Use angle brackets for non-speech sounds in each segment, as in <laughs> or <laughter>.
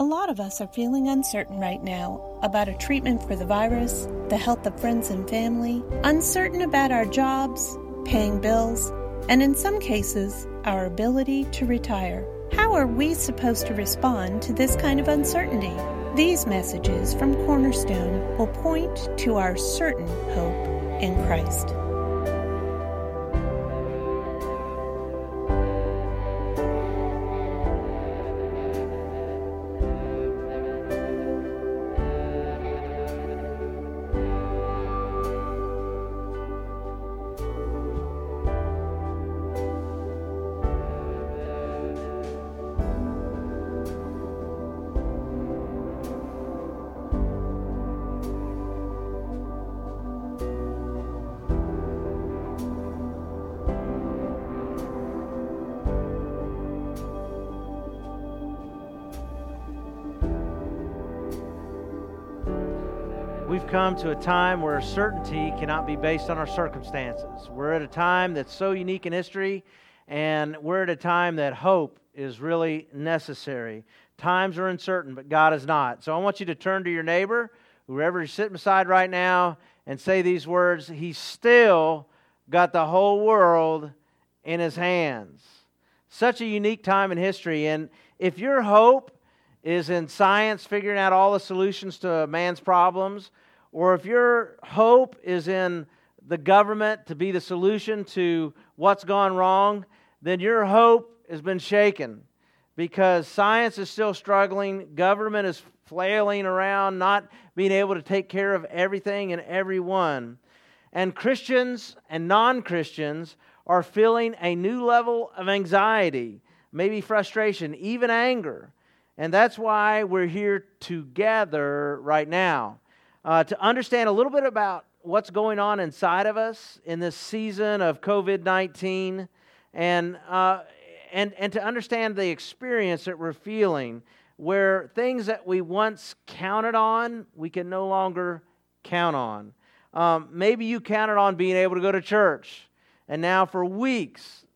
A lot of us are feeling uncertain right now about a treatment for the virus, the health of friends and family, uncertain about our jobs, paying bills, and in some cases, our ability to retire. How are we supposed to respond to this kind of uncertainty? These messages from Cornerstone will point to our certain hope in Christ. Come to a time where certainty cannot be based on our circumstances. We're at a time that's so unique in history, and we're at a time that hope is really necessary. Times are uncertain, but God is not. So I want you to turn to your neighbor, whoever you're sitting beside right now, and say these words He's still got the whole world in His hands. Such a unique time in history. And if your hope is in science figuring out all the solutions to man's problems, or if your hope is in the government to be the solution to what's gone wrong, then your hope has been shaken because science is still struggling, government is flailing around, not being able to take care of everything and everyone. And Christians and non Christians are feeling a new level of anxiety, maybe frustration, even anger. And that's why we're here together right now uh, to understand a little bit about what's going on inside of us in this season of COVID 19 and, uh, and, and to understand the experience that we're feeling where things that we once counted on, we can no longer count on. Um, maybe you counted on being able to go to church, and now for weeks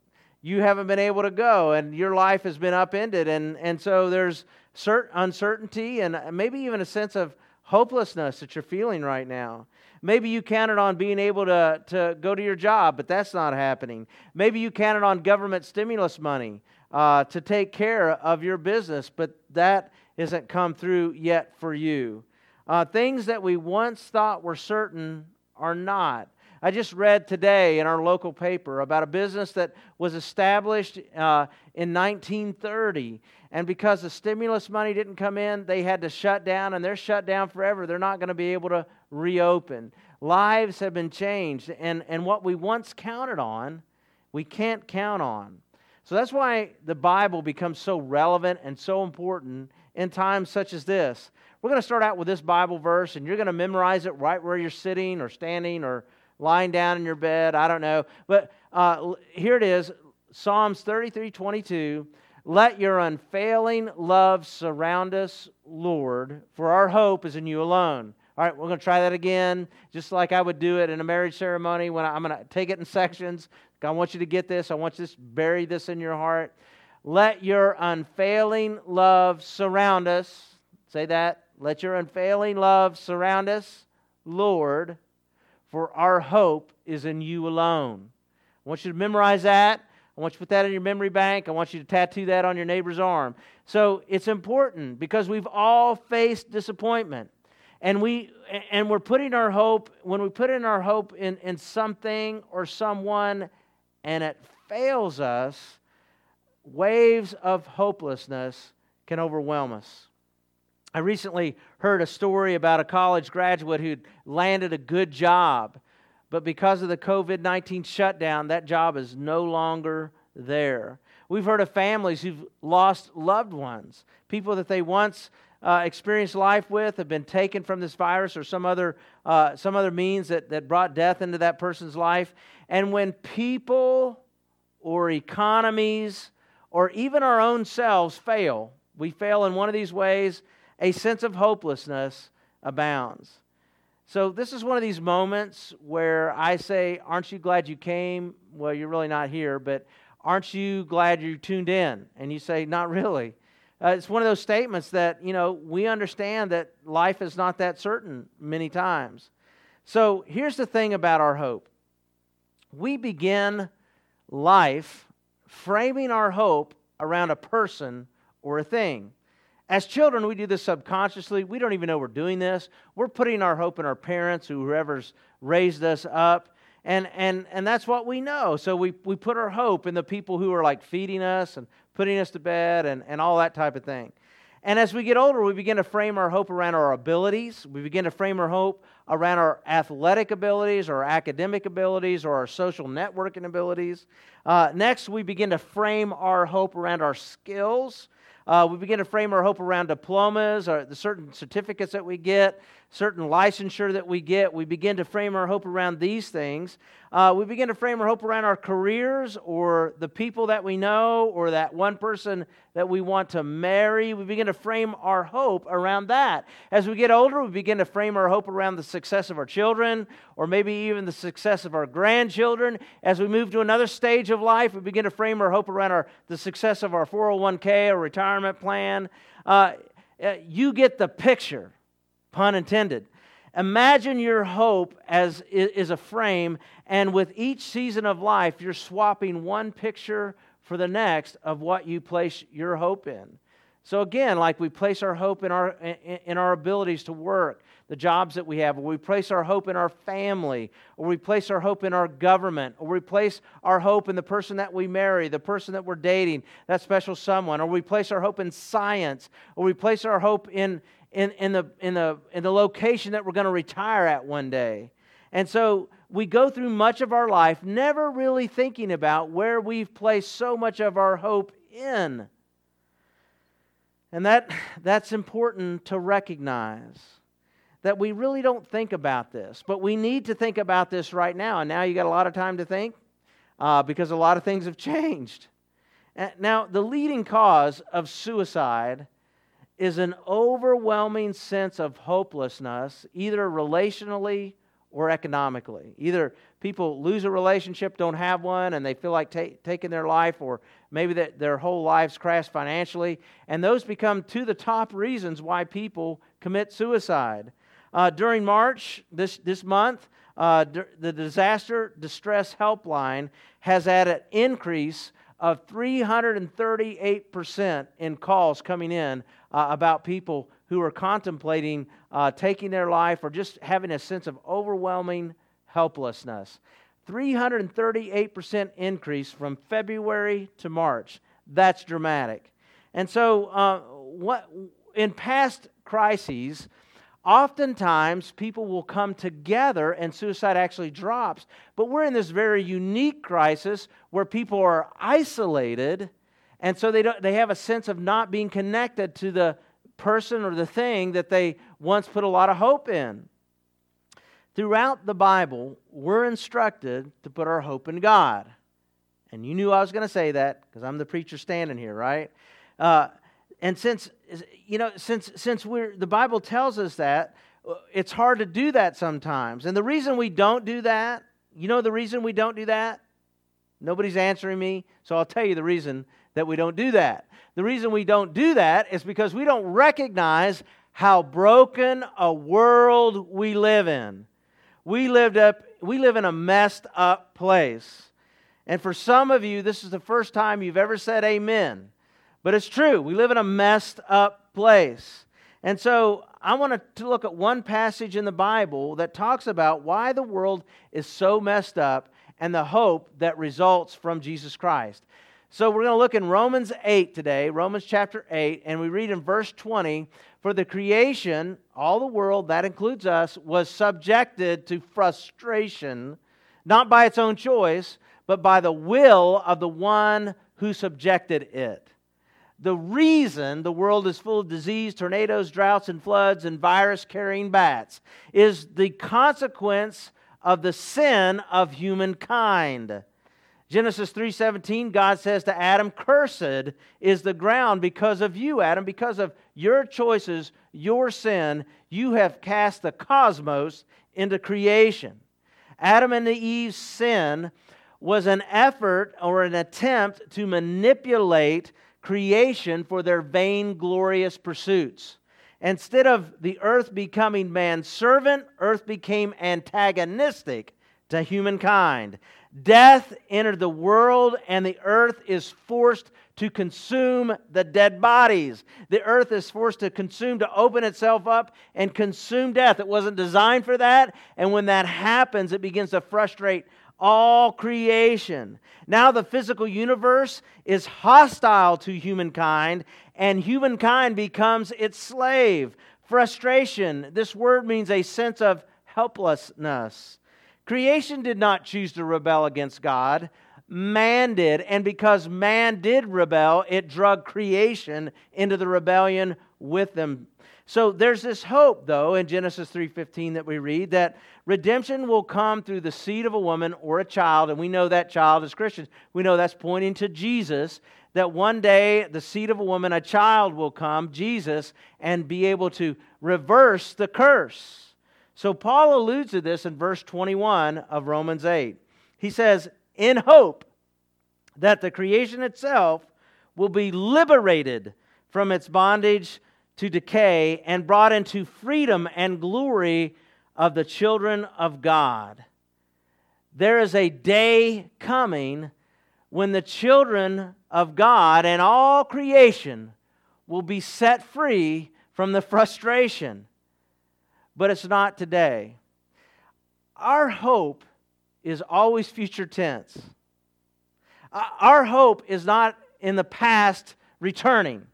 you haven't been able to go and your life has been upended and, and so there's cert- uncertainty and maybe even a sense of hopelessness that you're feeling right now. Maybe you counted on being able to, to go to your job but that's not happening. Maybe you counted on government stimulus money uh, to take care of your business but that isn't come through yet for you. Uh, things that we once thought were certain are not. I just read today in our local paper about a business that was established uh, in 1930. And because the stimulus money didn't come in, they had to shut down, and they're shut down forever. They're not going to be able to reopen. Lives have been changed, and, and what we once counted on, we can't count on. So that's why the Bible becomes so relevant and so important in times such as this. We're going to start out with this Bible verse, and you're going to memorize it right where you're sitting or standing or lying down in your bed. I don't know. But uh, here it is Psalms 33 22. Let your unfailing love surround us, Lord, for our hope is in you alone. All right, we're going to try that again, just like I would do it in a marriage ceremony when I, am going to take it in sections. I want you to get this. I want you to bury this in your heart. Let your unfailing love surround us. Say that. Let your unfailing love surround us, Lord, for our hope is in you alone. I want you to memorize that. I want you to put that in your memory bank. I want you to tattoo that on your neighbor's arm. So it's important because we've all faced disappointment. And we and we're putting our hope, when we put in our hope in, in something or someone and it fails us, waves of hopelessness can overwhelm us. I recently heard a story about a college graduate who'd landed a good job, but because of the COVID 19 shutdown, that job is no longer there. We've heard of families who've lost loved ones, people that they once uh, experienced life with have been taken from this virus or some other, uh, some other means that, that brought death into that person's life. And when people or economies or even our own selves fail, we fail in one of these ways, a sense of hopelessness abounds. So, this is one of these moments where I say, Aren't you glad you came? Well, you're really not here, but aren't you glad you tuned in? And you say, Not really. Uh, it's one of those statements that, you know, we understand that life is not that certain many times. So here's the thing about our hope we begin life framing our hope around a person or a thing. As children, we do this subconsciously. We don't even know we're doing this. We're putting our hope in our parents, whoever's raised us up. And, and, and that's what we know. So we, we put our hope in the people who are like feeding us and putting us to bed and, and all that type of thing. And as we get older, we begin to frame our hope around our abilities. We begin to frame our hope around our athletic abilities, or our academic abilities, or our social networking abilities. Uh, next, we begin to frame our hope around our skills. Uh, we begin to frame our hope around diplomas or the certain certificates that we get, certain licensure that we get. We begin to frame our hope around these things. Uh, we begin to frame our hope around our careers or the people that we know or that one person that we want to marry. We begin to frame our hope around that. As we get older, we begin to frame our hope around the success of our children or maybe even the success of our grandchildren. As we move to another stage of life, we begin to frame our hope around our, the success of our 401k or retirement plan. Uh, uh, you get the picture, pun intended. Imagine your hope as is a frame, and with each season of life, you're swapping one picture for the next of what you place your hope in. So again, like we place our hope in our in our abilities to work, the jobs that we have, or we place our hope in our family, or we place our hope in our government, or we place our hope in the person that we marry, the person that we're dating, that special someone, or we place our hope in science, or we place our hope in in, in, the, in, the, in the location that we're going to retire at one day. And so we go through much of our life never really thinking about where we've placed so much of our hope in. And that, that's important to recognize that we really don't think about this, but we need to think about this right now. And now you got a lot of time to think uh, because a lot of things have <laughs> changed. Now, the leading cause of suicide is an overwhelming sense of hopelessness, either relationally or economically. Either people lose a relationship, don't have one, and they feel like ta- taking their life, or maybe that their whole lives crash financially. And those become two of the top reasons why people commit suicide. Uh, during March, this, this month, uh, the Disaster Distress Helpline has had an increase of 338% in calls coming in uh, about people who are contemplating uh, taking their life or just having a sense of overwhelming helplessness. 338% increase from February to March. That's dramatic. And so, uh, what, in past crises, oftentimes people will come together and suicide actually drops. But we're in this very unique crisis where people are isolated and so they, don't, they have a sense of not being connected to the person or the thing that they once put a lot of hope in. Throughout the Bible, we're instructed to put our hope in God. And you knew I was going to say that because I'm the preacher standing here, right? Uh, and since you know, since since we're the Bible tells us that, uh, it's hard to do that sometimes. And the reason we don't do that, you know, the reason we don't do that. Nobody's answering me, so I'll tell you the reason that we don't do that. The reason we don't do that is because we don't recognize how broken a world we live in. We lived up we live in a messed up place. And for some of you this is the first time you've ever said amen. But it's true. We live in a messed up place. And so I want to look at one passage in the Bible that talks about why the world is so messed up and the hope that results from Jesus Christ. So we're going to look in Romans 8 today, Romans chapter 8, and we read in verse 20 For the creation, all the world, that includes us, was subjected to frustration, not by its own choice, but by the will of the one who subjected it. The reason the world is full of disease, tornadoes, droughts, and floods, and virus carrying bats is the consequence of the sin of humankind. Genesis 3:17 God says to Adam, "Cursed is the ground because of you, Adam, because of your choices, your sin, you have cast the cosmos into creation." Adam and Eve's sin was an effort or an attempt to manipulate creation for their vainglorious pursuits. Instead of the earth becoming man's servant, earth became antagonistic to humankind. Death entered the world, and the earth is forced to consume the dead bodies. The earth is forced to consume, to open itself up and consume death. It wasn't designed for that. And when that happens, it begins to frustrate all creation. Now, the physical universe is hostile to humankind, and humankind becomes its slave. Frustration, this word means a sense of helplessness. Creation did not choose to rebel against God. Man did, and because man did rebel, it drug creation into the rebellion with them. So there's this hope though in Genesis 3:15 that we read that redemption will come through the seed of a woman or a child and we know that child as Christians. We know that's pointing to Jesus that one day the seed of a woman, a child will come, Jesus, and be able to reverse the curse. So Paul alludes to this in verse 21 of Romans 8. He says, In hope that the creation itself will be liberated from its bondage to decay and brought into freedom and glory of the children of God. There is a day coming when the children of God and all creation will be set free from the frustration but it's not today. Our hope is always future tense. Uh, our hope is not in the past returning.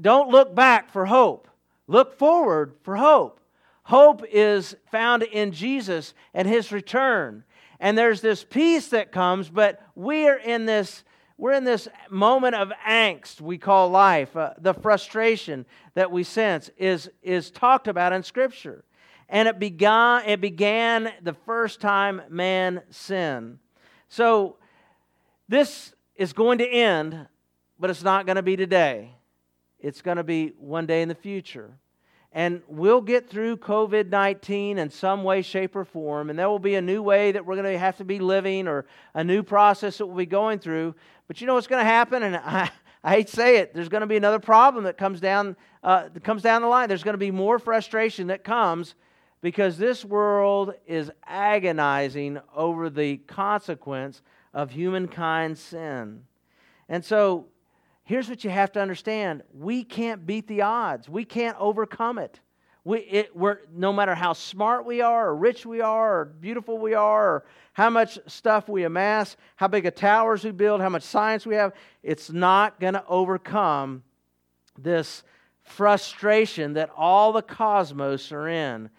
Don't look back for hope, look forward for hope. Hope is found in Jesus and his return. And there's this peace that comes, but we are in this we're in this moment of angst we call life. Uh, the frustration that we sense is, is talked about in Scripture. And it began, it began the first time man sinned. So this is going to end, but it's not going to be today. It's going to be one day in the future. And we'll get through COVID 19 in some way, shape, or form. And there will be a new way that we're going to have to be living or a new process that we'll be going through. But you know what's going to happen? And <laughs> I, I hate to say it, there's going to be another problem that comes down, uh, that comes down the line. There's going to be more frustration that comes because this world is agonizing over the consequence of humankind's sin. And so here's what you have to understand we can't beat the odds, we can't overcome it. We, it, we're, no matter how smart we are, or rich we are, or beautiful we are, or how much stuff we amass, how big a towers we build, how much science we have, it's not going to overcome this frustration that all the cosmos are in.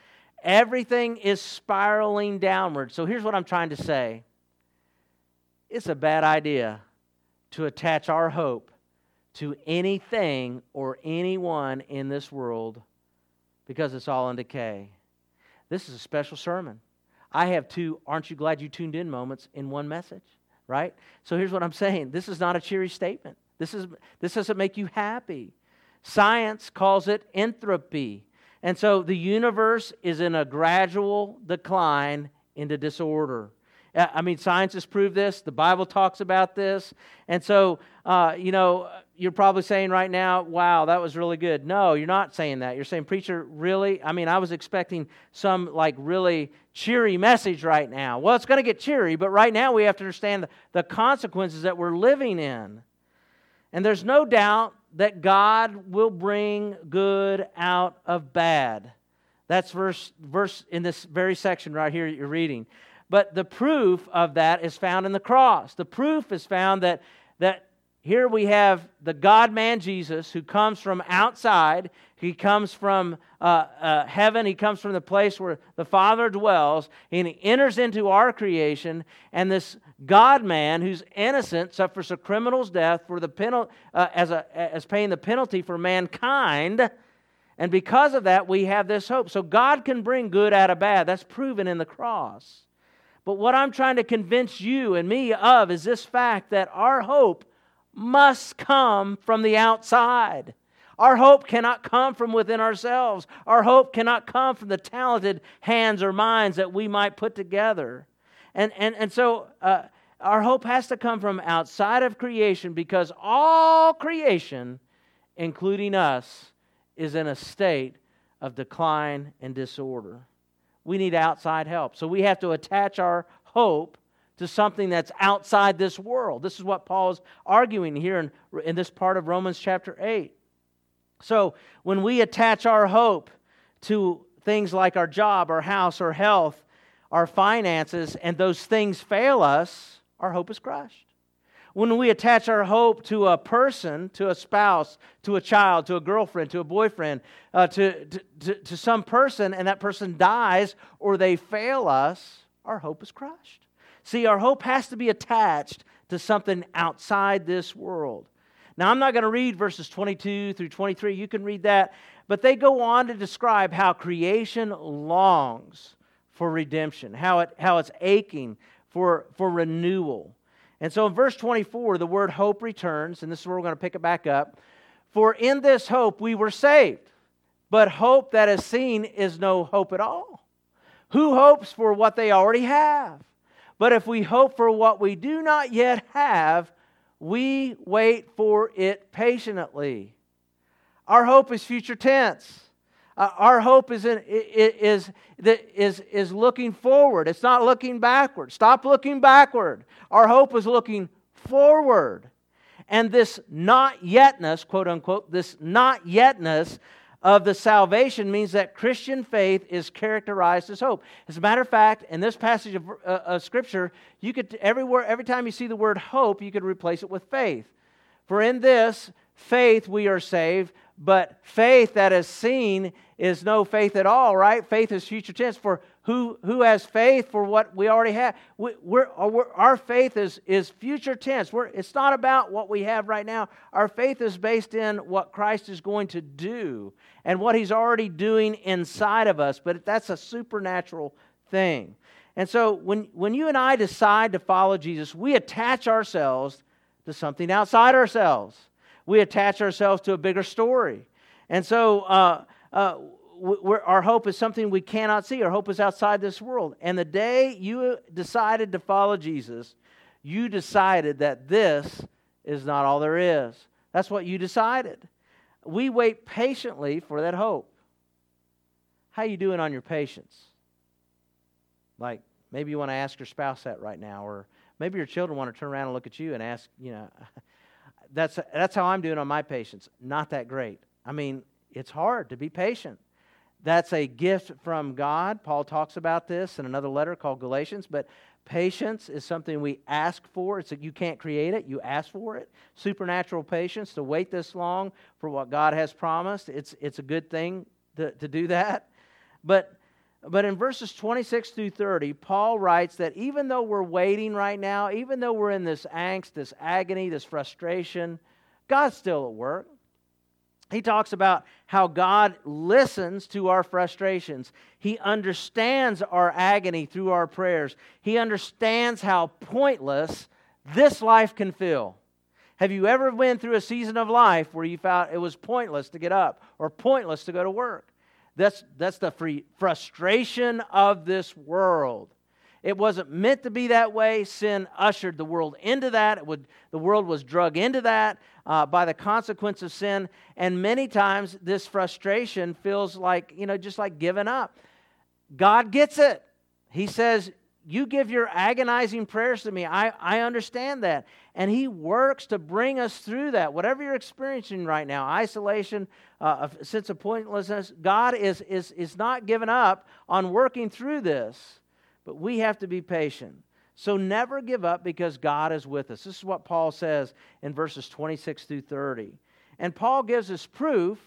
Everything is spiraling downward. So here's what I'm trying to say it's a bad idea to attach our hope to anything or anyone in this world because it's all in decay. This is a special sermon. I have two, aren't you glad you tuned in moments in one message, right? So here's what I'm saying this is not a cheery statement. This, is, this doesn't make you happy. Science calls it entropy. And so the universe is in a gradual decline into disorder. I mean, science has proved this. The Bible talks about this. And so, uh, you know, you're probably saying right now, wow, that was really good. No, you're not saying that. You're saying, preacher, really? I mean, I was expecting some like really cheery message right now. Well, it's going to get cheery, but right now we have to understand the consequences that we're living in. And there's no doubt that God will bring good out of bad. That's verse, verse in this very section right here you're reading. But the proof of that is found in the cross. The proof is found that, that here we have the God man Jesus who comes from outside. He comes from uh, uh, heaven. He comes from the place where the Father dwells. And he enters into our creation. And this God man who's innocent suffers a criminal's death for the penal- uh, as, a, as paying the penalty for mankind. And because of that, we have this hope. So God can bring good out of bad. That's proven in the cross. But what I'm trying to convince you and me of is this fact that our hope must come from the outside. Our hope cannot come from within ourselves. Our hope cannot come from the talented hands or minds that we might put together. And, and, and so uh, our hope has to come from outside of creation because all creation, including us, is in a state of decline and disorder. We need outside help. So we have to attach our hope to something that's outside this world. This is what Paul is arguing here in, in this part of Romans chapter 8. So when we attach our hope to things like our job, our house, our health, our finances, and those things fail us, our hope is crushed. When we attach our hope to a person, to a spouse, to a child, to a girlfriend, to a boyfriend, uh, to, to, to, to some person, and that person dies or they fail us, our hope is crushed. See, our hope has to be attached to something outside this world. Now, I'm not going to read verses 22 through 23. You can read that. But they go on to describe how creation longs for redemption, how, it, how it's aching for, for renewal. And so in verse 24, the word hope returns, and this is where we're going to pick it back up. For in this hope we were saved, but hope that is seen is no hope at all. Who hopes for what they already have? But if we hope for what we do not yet have, we wait for it patiently. Our hope is future tense. Uh, our hope is, in, is, is, is looking forward. It's not looking backward. Stop looking backward. Our hope is looking forward. And this not yetness, quote unquote, this not yetness of the salvation means that Christian faith is characterized as hope. As a matter of fact, in this passage of, uh, of Scripture, you could everywhere, every time you see the word hope, you could replace it with faith. For in this faith we are saved, but faith that is seen is no faith at all, right? Faith is future tense. For who, who has faith for what we already have? We, we're, we're, our faith is, is future tense. We're, it's not about what we have right now. Our faith is based in what Christ is going to do and what he's already doing inside of us. But that's a supernatural thing. And so when, when you and I decide to follow Jesus, we attach ourselves to something outside ourselves we attach ourselves to a bigger story. And so uh, uh, our hope is something we cannot see. Our hope is outside this world. And the day you decided to follow Jesus, you decided that this is not all there is. That's what you decided. We wait patiently for that hope. How you doing on your patience? Like maybe you want to ask your spouse that right now, or maybe your children want to turn around and look at you and ask, you know, <laughs> that's, that's how I'm doing on my patience. Not that great. I mean, it's hard to be patient. That's a gift from God. Paul talks about this in another letter called Galatians, but patience is something we ask for. It's that you can't create it, you ask for it. Supernatural patience to wait this long for what God has promised. It's, it's a good thing to, to do that. But but in verses 26 through 30, Paul writes that even though we're waiting right now, even though we're in this angst, this agony, this frustration, God's still at work. He talks about how God listens to our frustrations. He understands our agony through our prayers. He understands how pointless this life can feel. Have you ever been through a season of life where you felt it was pointless to get up or pointless to go to work? That's, that's the free frustration of this world. It wasn't meant to be that way. Sin ushered the world into that. Would, the world was drug into that uh, by the consequence of sin. And many times, this frustration feels like, you know, just like giving up. God gets it. He says, You give your agonizing prayers to me. I, I understand that. And He works to bring us through that. Whatever you're experiencing right now isolation, uh, a sense of pointlessness God is, is, is not giving up on working through this, but we have to be patient. So never give up because God is with us. This is what Paul says in verses 26 through 30. And Paul gives us proof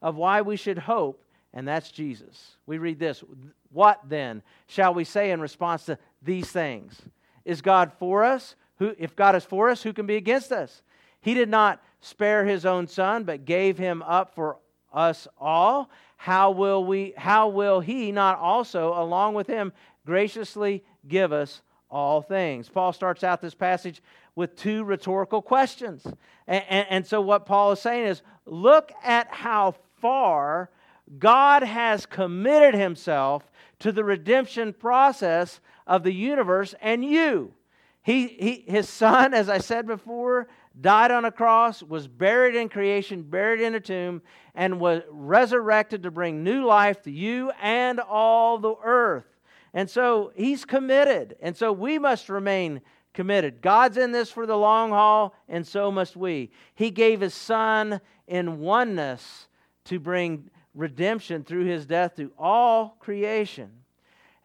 of why we should hope, and that's Jesus. We read this What then shall we say in response to these things? Is God for us? Who, if God is for us, who can be against us? He did not spare his own son, but gave him up for us all. How will we how will he not also along with him graciously give us all things? Paul starts out this passage with two rhetorical questions. And, and, and so what Paul is saying is look at how far God has committed himself to the redemption process of the universe and you. He, he, his son, as I said before, died on a cross, was buried in creation, buried in a tomb, and was resurrected to bring new life to you and all the earth. And so he's committed. And so we must remain committed. God's in this for the long haul, and so must we. He gave his son in oneness to bring redemption through his death to all creation.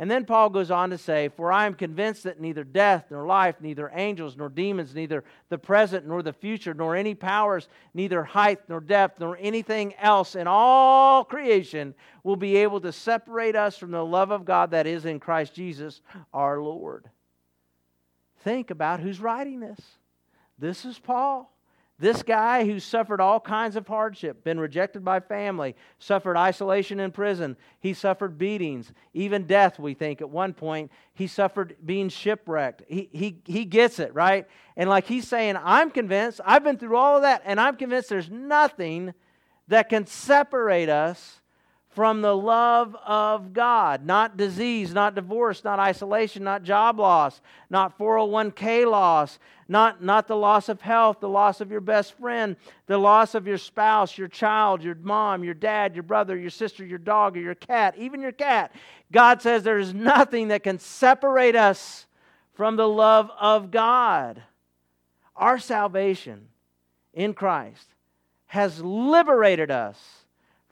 And then Paul goes on to say, For I am convinced that neither death, nor life, neither angels, nor demons, neither the present, nor the future, nor any powers, neither height, nor depth, nor anything else in all creation will be able to separate us from the love of God that is in Christ Jesus our Lord. Think about who's writing this. This is Paul. This guy who suffered all kinds of hardship, been rejected by family, suffered isolation in prison, he suffered beatings, even death, we think at one point. He suffered being shipwrecked. He, he, he gets it, right? And like he's saying, I'm convinced, I've been through all of that, and I'm convinced there's nothing that can separate us from the love of God. Not disease, not divorce, not isolation, not job loss, not 401k loss, not, not the loss of health, the loss of your best friend, the loss of your spouse, your child, your mom, your dad, your brother, your sister, your dog, or your cat, even your cat. God says there is nothing that can separate us from the love of God. Our salvation in Christ has liberated us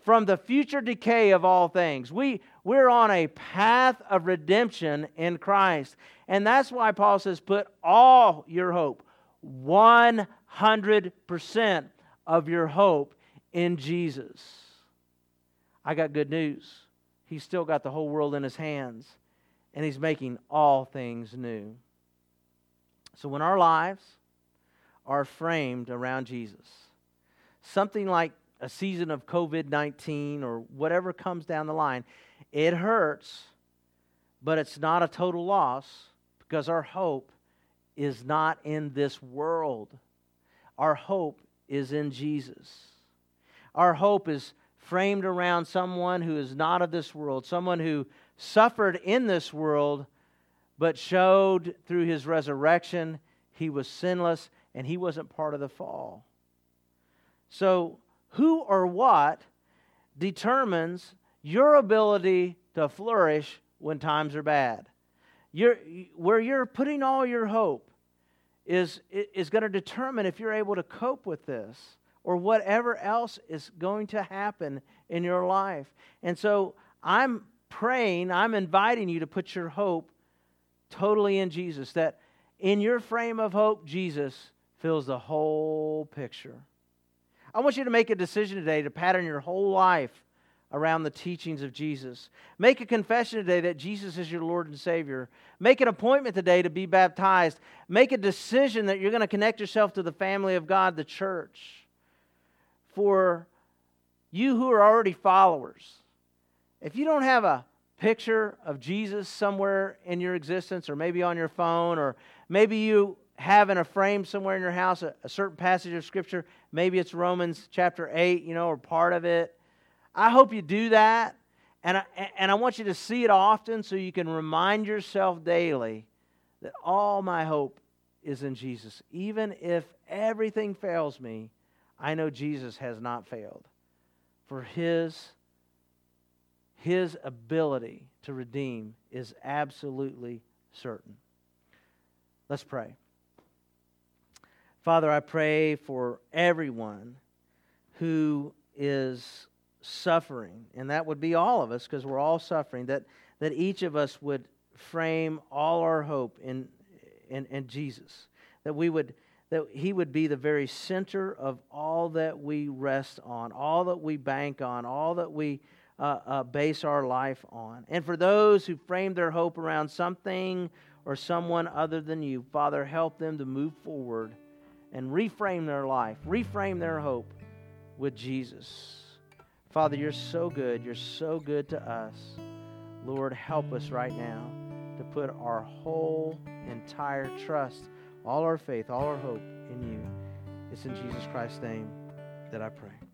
from the future decay of all things. We, we're on a path of redemption in Christ. And that's why Paul says, put all your hope, 100% of your hope in Jesus. I got good news. He's still got the whole world in his hands, and he's making all things new. So when our lives are framed around Jesus, something like a season of COVID 19 or whatever comes down the line, it hurts, but it's not a total loss because our hope is not in this world. Our hope is in Jesus. Our hope is framed around someone who is not of this world, someone who suffered in this world, but showed through his resurrection he was sinless and he wasn't part of the fall. So, who or what determines your ability to flourish when times are bad. You're, where you're putting all your hope is, is going to determine if you're able to cope with this or whatever else is going to happen in your life. And so I'm praying, I'm inviting you to put your hope totally in Jesus, that in your frame of hope, Jesus fills the whole picture. I want you to make a decision today to pattern your whole life around the teachings of Jesus. Make a confession today that Jesus is your Lord and Savior. Make an appointment today to be baptized. Make a decision that you're going to connect yourself to the family of God, the church. For you who are already followers, if you don't have a picture of Jesus somewhere in your existence, or maybe on your phone, or maybe you have in a frame somewhere in your house a, a, certain passage of Scripture. Maybe it's Romans chapter 8, you know, or part of it. I hope you do that. And I, and I want you to see it often so you can remind yourself daily that all my hope is in Jesus. Even if everything fails me, I know Jesus has not failed. For his, his ability to redeem is absolutely certain. Let's pray. Father, I pray for everyone who is suffering, and that would be all of us because we're all suffering, that, that each of us would frame all our hope in, in, in Jesus, that we would that he would be the very center of all that we rest on, all that we bank on, all that we uh, uh, base our life on. And for those who frame their hope around something or someone other than you, Father, help them to move forward and reframe their life, reframe their hope with Jesus. Father, you're so good. You're so good to us. Lord, help us right now to put our whole entire trust, all our faith, all our hope in you. It's in Jesus Christ's name that I pray.